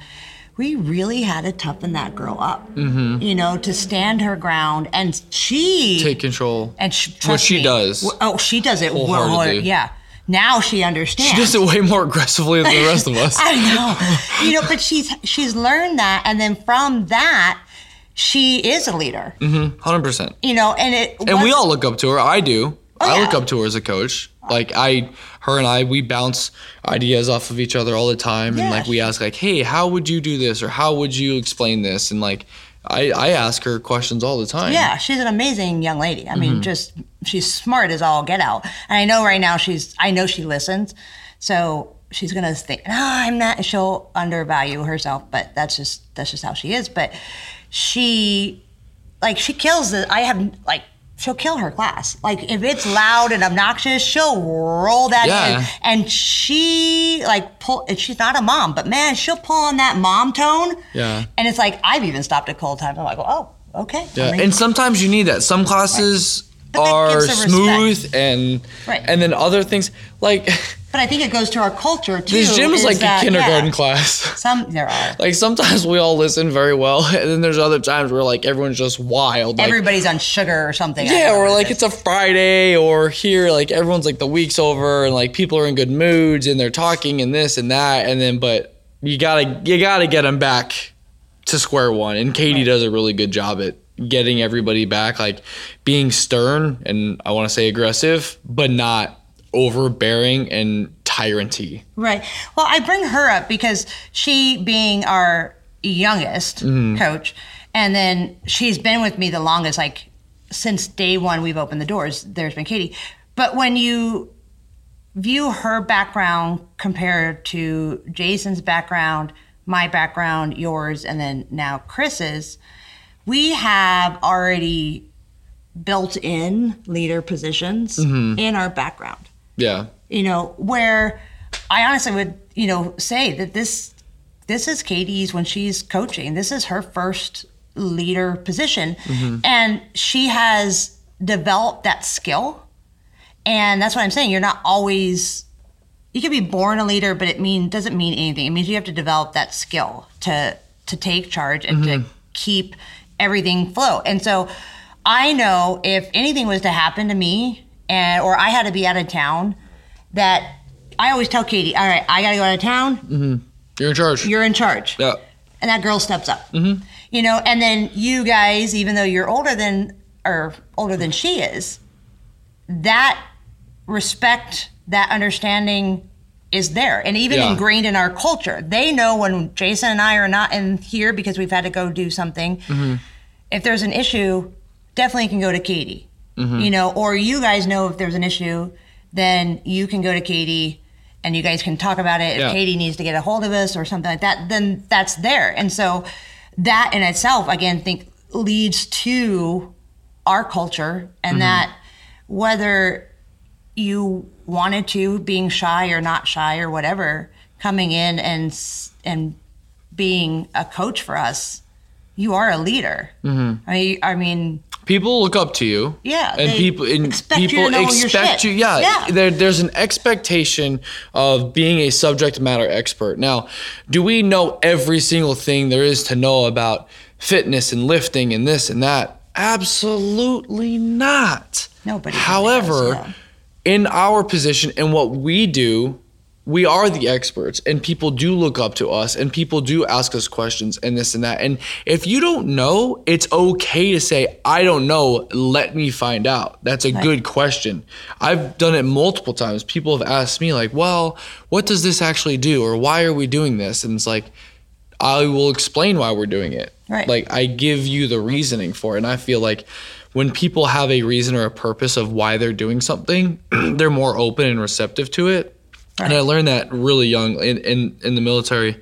we really had to toughen that girl up, mm-hmm. you know, to stand her ground. And she Take control. and she, What she me, does. Oh, she does it Wholeheartedly. Yeah. Now she understands. She does it way more aggressively than the rest of us. I know. You know, but she's she's learned that, and then from that, she is a leader. Mm-hmm. Hundred percent. You know, and it And we all look up to her. I do. I yeah. look up to her as a coach. Like I, her and I, we bounce ideas off of each other all the time, and like we ask like, "Hey, how would you do this?" or "How would you explain this?" And like, I I ask her questions all the time. Yeah, she's an amazing young lady. I Mm-hmm. mean, just she's smart as all get out. And I know right now she's I know she listens. So she's gonna think, no, I'm not she'll undervalue herself, but that's just that's just how she is. But she like she kills the I have like she'll kill her class. Like if it's loud and obnoxious, she'll roll that Yeah. in. And she like pull and she's not a mom, but man, she'll pull on that mom tone. Yeah. And it's like I've even stopped at cold times. I'm like, oh, okay. Yeah, I mean- and sometimes you need that. Some classes that are smooth, and Right. and then other things like But I think it goes to our culture too. this gym is like that- a kindergarten yeah, class. Some there are. Like sometimes we all listen very well, and then there's other times where like everyone's just wild. Like, Everybody's on sugar or something. Yeah, or what it like it's a Friday, or here like everyone's like the week's over, and like people are in good moods, and they're talking and this and that, and then but you gotta you gotta get them back to square one, and Katie does a really good job at getting everybody back, like being stern and I want to say aggressive, but not overbearing and tyranty. right. Well, I bring her up because she, being our youngest Mm-hmm. coach, and then she's been with me the longest. Like since day one, we've opened the doors. There's been Katie, but when you view her background compared to Jason's background, my background, yours, and then now Chris's, we have already built in leader positions in our background. Yeah. You know, where I honestly would, you know, say that this this is Katie's when she's coaching. This is her first leader position. Mm-hmm. And she has developed that skill. And that's what I'm saying. You're not always you can be born a leader, but it mean doesn't mean anything. It means you have to develop that skill to to take charge and to mm-hmm. keep everything flow. And so I know if anything was to happen to me and or I had to be out of town, that I always tell Katie, all right, I gotta go out of town. You're in charge. You're in charge. yeah. And that girl steps up. You know, and then you guys, even though you're older than or older than she is, that respect, that understanding is there and even Yeah. ingrained in our culture. They know when Jason and I are not in here because we've had to go do something. Mm-hmm. If there's an issue, definitely can go to Katie. Mm-hmm. You know, or you guys know if there's an issue, then you can go to Katie and you guys can talk about it. If Katie needs to get a hold of us or something like that, then that's there. And so that in itself, again, think leads to our culture and Mm-hmm. that whether you wanted to being shy or not shy or whatever coming in and and being a coach for us you are a leader Mm-hmm. I, mean, I mean people look up to you. Yeah, and people and expect you people your expect you. Yeah, Yeah. There, there's an expectation of being a subject matter expert. Now, do we know every single thing there is to know about fitness and lifting and this and that? Absolutely not. Nobody However, does, yeah. in our position and what we do, we are the experts and people do look up to us and people do ask us questions and this and that. And if you don't know, it's okay to say, I don't know, let me find out. That's a good question. I've done it multiple times. People have asked me, like, well, what does this actually do? Or why are we doing this? And it's like, I will explain why we're doing it. Right. Like I give you the reasoning for it. And I feel like when people have a reason or a purpose of why they're doing something, they're more open and receptive to it. And I learned that really young in, in, in the military.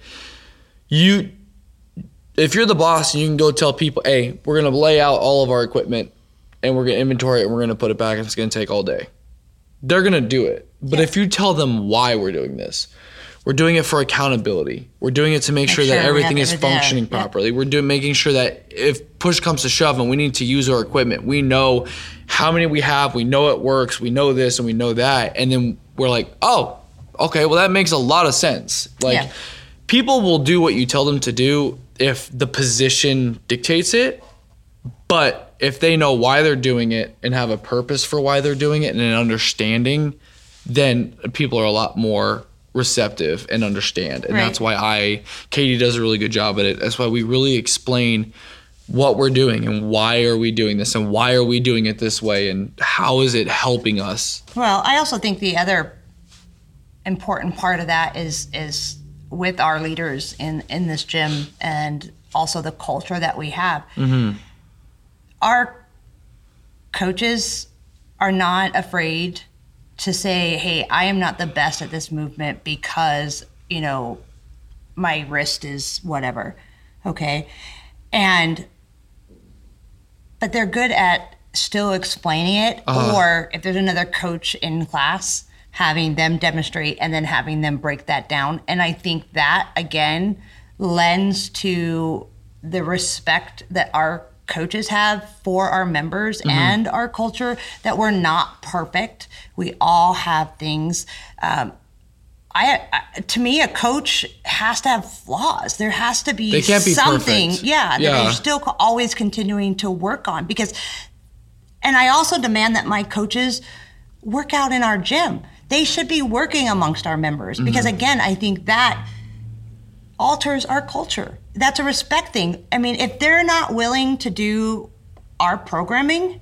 You if you're the boss and you can go tell people, hey, we're gonna lay out all of our equipment and we're gonna inventory it and we're gonna put it back and it's gonna take all day. They're gonna do it. But if you tell them why we're doing this, we're doing it for accountability. We're doing it to make, sure, sure that everything is there. functioning properly. We're doing making sure that if push comes to shove and we need to use our equipment, we know how many we have, we know it works, we know this and we know that, and then we're like, oh, okay, well that makes a lot of sense. Like Yeah. people will do what you tell them to do if the position dictates it, but if they know why they're doing it and have a purpose for why they're doing it and an understanding, then people are a lot more receptive and understand. And Right. that's why I Katie does a really good job at it. That's why we really explain what we're doing and why are we doing this and why are we doing it this way and how is it helping us? Well, I also think the other important part of that is is with our leaders in in this gym and also the culture that we have. Mm-hmm. Our coaches are not afraid to say, "Hey, I am not the best at this movement because you know my wrist is whatever." Okay, and but they're good at still explaining it uh-huh. or if there's another coach in class having them demonstrate and then having them break that down and i think that again lends to the respect that our coaches have for our members and our culture that we're not perfect we all have things um, I, I to me a coach has to have flaws. There has to be They can't be something, perfect. yeah, that Yeah. you're still always continuing to work on because and I also demand that my coaches work out in our gym. They should be working amongst our members because Mm-hmm. again, I think that alters our culture. That's a respect thing. I mean, if they're not willing to do our programming,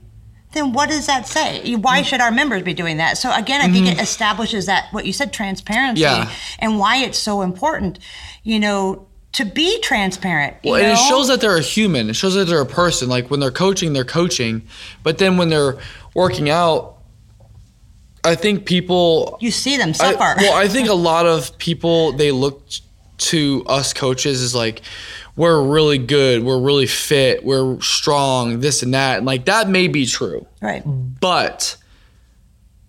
then what does that say? Why should our members be doing that? So again, I think it establishes that what you said, transparency, Mm-hmm. Yeah. and why it's so important. You know, to be transparent. you Well, and it shows that they're a human. It shows that they're a person. Like when they're coaching, they're coaching. But then when they're working out, I think people you see them I, suffer. well, I think a lot of people they look to us coaches is like we're really good, we're really fit, we're strong, this and that. And like that may be true. Right. But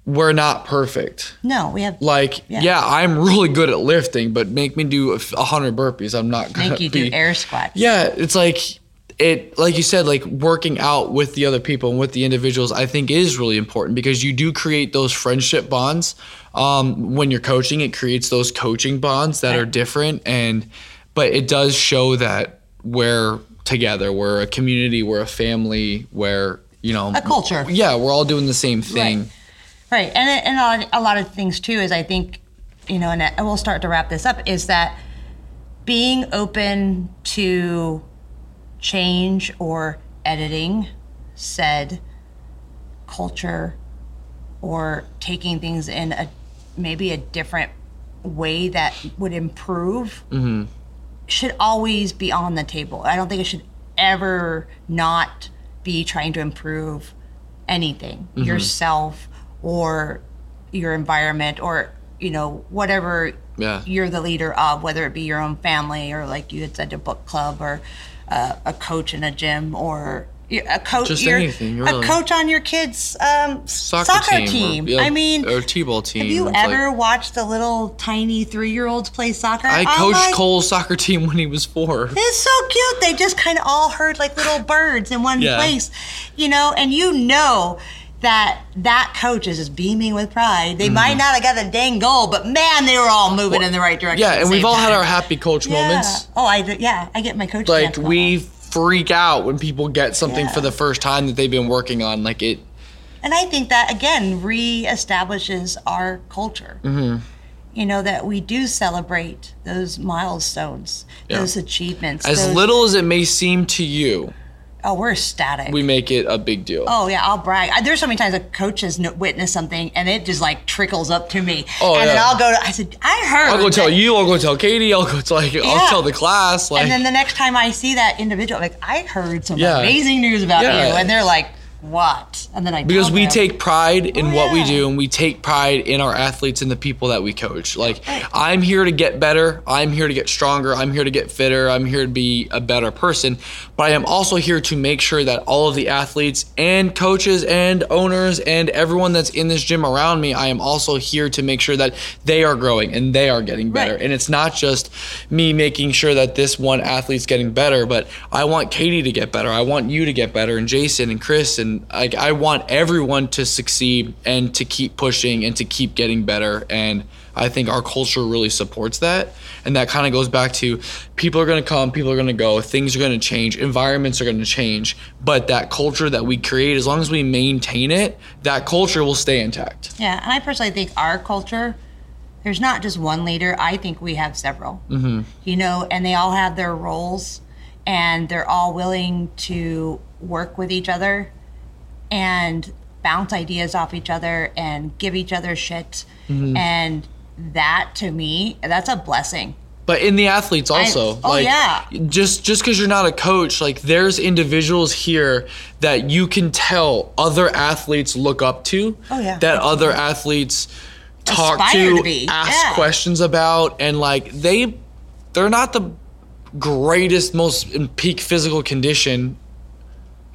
we're not perfect. No, we have Like, Yeah. yeah, I'm really good at lifting, but make me do a hundred burpees. I'm not gonna make you be, do air squats. yeah, it's like it like you said like working out with the other people and with the individuals I think is really important because you do create those friendship bonds. Um, when you're coaching, it creates those coaching bonds that are different and but it does show that we're together, we're a community, we're a family, where you know A culture. Yeah, we're all doing the same thing. Right, and it- and a lot, a lot of things too is I think, you know, and I- we'll start to wrap this up. Is that being open to change or editing said culture or taking things in a maybe a different way that would improve mm-hmm. should always be on the table. I don't think it should ever not be trying to improve anything, mm-hmm. yourself or your environment or you know whatever Yeah. you're the leader of, whether it be your own family or like you had said, a book club or uh, a coach in a gym or a coach, Just anything, a coach on your kids' um, Soccer, soccer, team. team. Or, I mean, or T-ball team. have you It's like- ever watched the little tiny three-year-olds play soccer? I Oh coached Cole's soccer team when he was four. it's so cute. They just kind of all heard like little birds in one Yeah. place, you know, and you know that that coach is just beaming with pride. Mm-hmm. They might not have got the dang goal, but man, they were all moving in the right direction. Yeah, and we've all had our happy coach yeah. moments. Oh, I yeah, I get my coach. Like we freak out when people get something Yeah. for the first time that they've been working on. Like it, And I think that again reestablishes our culture. Mm-hmm. You know that we do celebrate those milestones, Yeah. those achievements. as those- little as it may seem to you, Oh, we're ecstatic. we make it a big deal. Oh yeah, I'll brag. I- There's so many times a coach has no- witnessed something, and it just like trickles up to me. Oh, and then. I'll go. To, I said, I heard. I'll go tell you. I'll go tell Katie. I'll go tell like I'll tell the class. Like And then the next time I see that individual, I'm like I heard some Yeah. amazing news about Yeah. you, and they're like, what? And then I because we them. take pride in Oh, what we do and we take pride in our athletes and the people that we coach like i'm here to get better i'm here to get stronger i'm here to get fitter i'm here to be a better person but i am also here to make sure that all of the athletes and coaches and owners and everyone that's in this gym around me i am also here to make sure that they are growing and they are getting better. Right. and it's not just me making sure that this one athlete's getting better but i want katie to get better. I want you to get better and jason and chris and like i want everyone to succeed and to keep pushing and to keep getting better. And i think our culture really supports that and that kind of goes back to people are going to come people are going to go things are going to change environments are going to change but that culture that we create as long as we maintain it that culture will stay intact Yeah, and I personally think our culture, there's not just one leader. I think we have several. Mm-hmm. You know, and they all have their roles, and they're all willing to work with each other, and bounce ideas off each other, and give each other shit, and that to me, that's a blessing. But in the athletes also, oh, like yeah. just just because you're not a coach, like there's individuals here that you can tell other athletes look up to. Oh, yeah. That other athletes talk Aspire to, to ask yeah. questions about, and like they, they're not the greatest, most in peak physical condition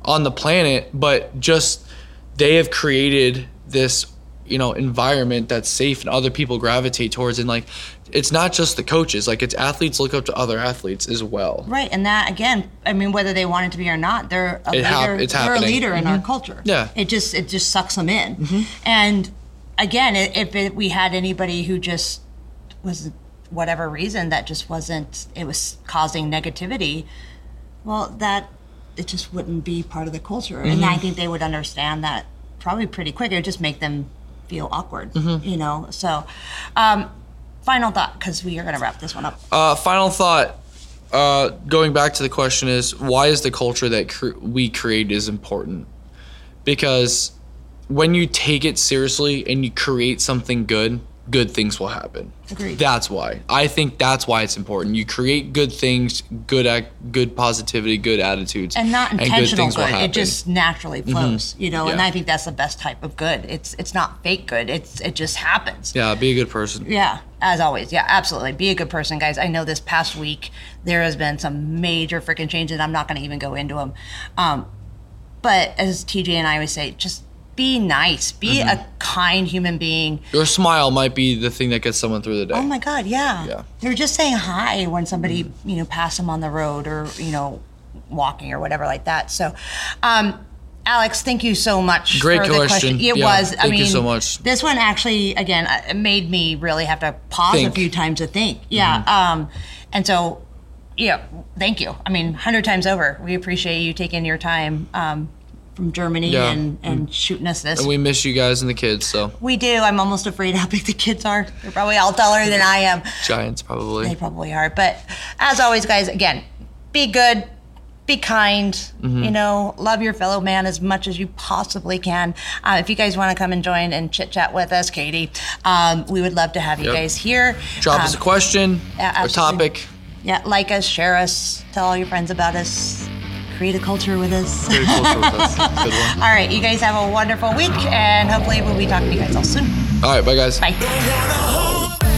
on the planet, but just they have created this you know environment that's safe and other people gravitate towards and like it's not just the coaches like it's athletes look up to other athletes as well Right, and that again, I mean, whether they want it to be or not, they're a It leader. hap- it's they're a happening. leader in our mm-hmm. culture. Yeah. it just it just sucks them in. Mm-hmm. And again, if it, we had anybody who just was whatever reason that just wasn't, it was causing negativity. Well, that it just wouldn't be part of the culture, and mm-hmm. I think they would understand that probably pretty quick. It would just make them feel awkward, you know. So, um, final thought, because we are going to wrap this one up. uh, final thought uh, going back to the question is why is the culture that cr- we create is important because when you take it seriously and you create something good good things will happen. Agreed. That's why. I think that's why it's important. You create good things, good ac- good positivity, good attitudes, and not intentional things will good. It. Mm-hmm. just naturally flows, you know. And I think that's the best type of good. It's it's not fake good. It's it just happens. yeah, be a good person. Yeah, as always. Yeah, absolutely. Be a good person, guys. I know this past week there has been some major freaking changes. I'm not going to even go into them. Um, but as TJ and I always say, just be nice. Be Mm-hmm. a kind human being. Your smile might be the thing that gets someone through the day. Oh my God, yeah. Yeah. They're just saying hi when somebody, you know, pass them on the road or, you know, walking or whatever like that. So, um, Alex, thank you so much Great for the question. It Yeah, was. I thank mean, you so much. This one actually, again, uh, it made me really have to pause Think. Mm-hmm. a few times to think. Yeah. Um, and so, yeah, thank you. I mean, hundred times over. We appreciate you taking your time um, from Germany Yeah. and, and shooting us this. and we miss you guys and the kids. So we do. I'm almost afraid how big the kids are. They're probably all taller than I am. Giants probably. They probably are. But as always, guys, again, be good, be kind, Mm-hmm. you know, love your fellow man as much as you possibly can. Uh, if you guys want to come and join and chit chat with us, Katie, um, we would love to have you Yep. guys here. Drop Um, us a question yeah, or topic. Yeah, like us, share us, tell all your friends about us, create a culture with us. Very culture with us. All right, you guys have a wonderful week, and hopefully we'll be talking to you guys all soon. All right, bye guys. Bye.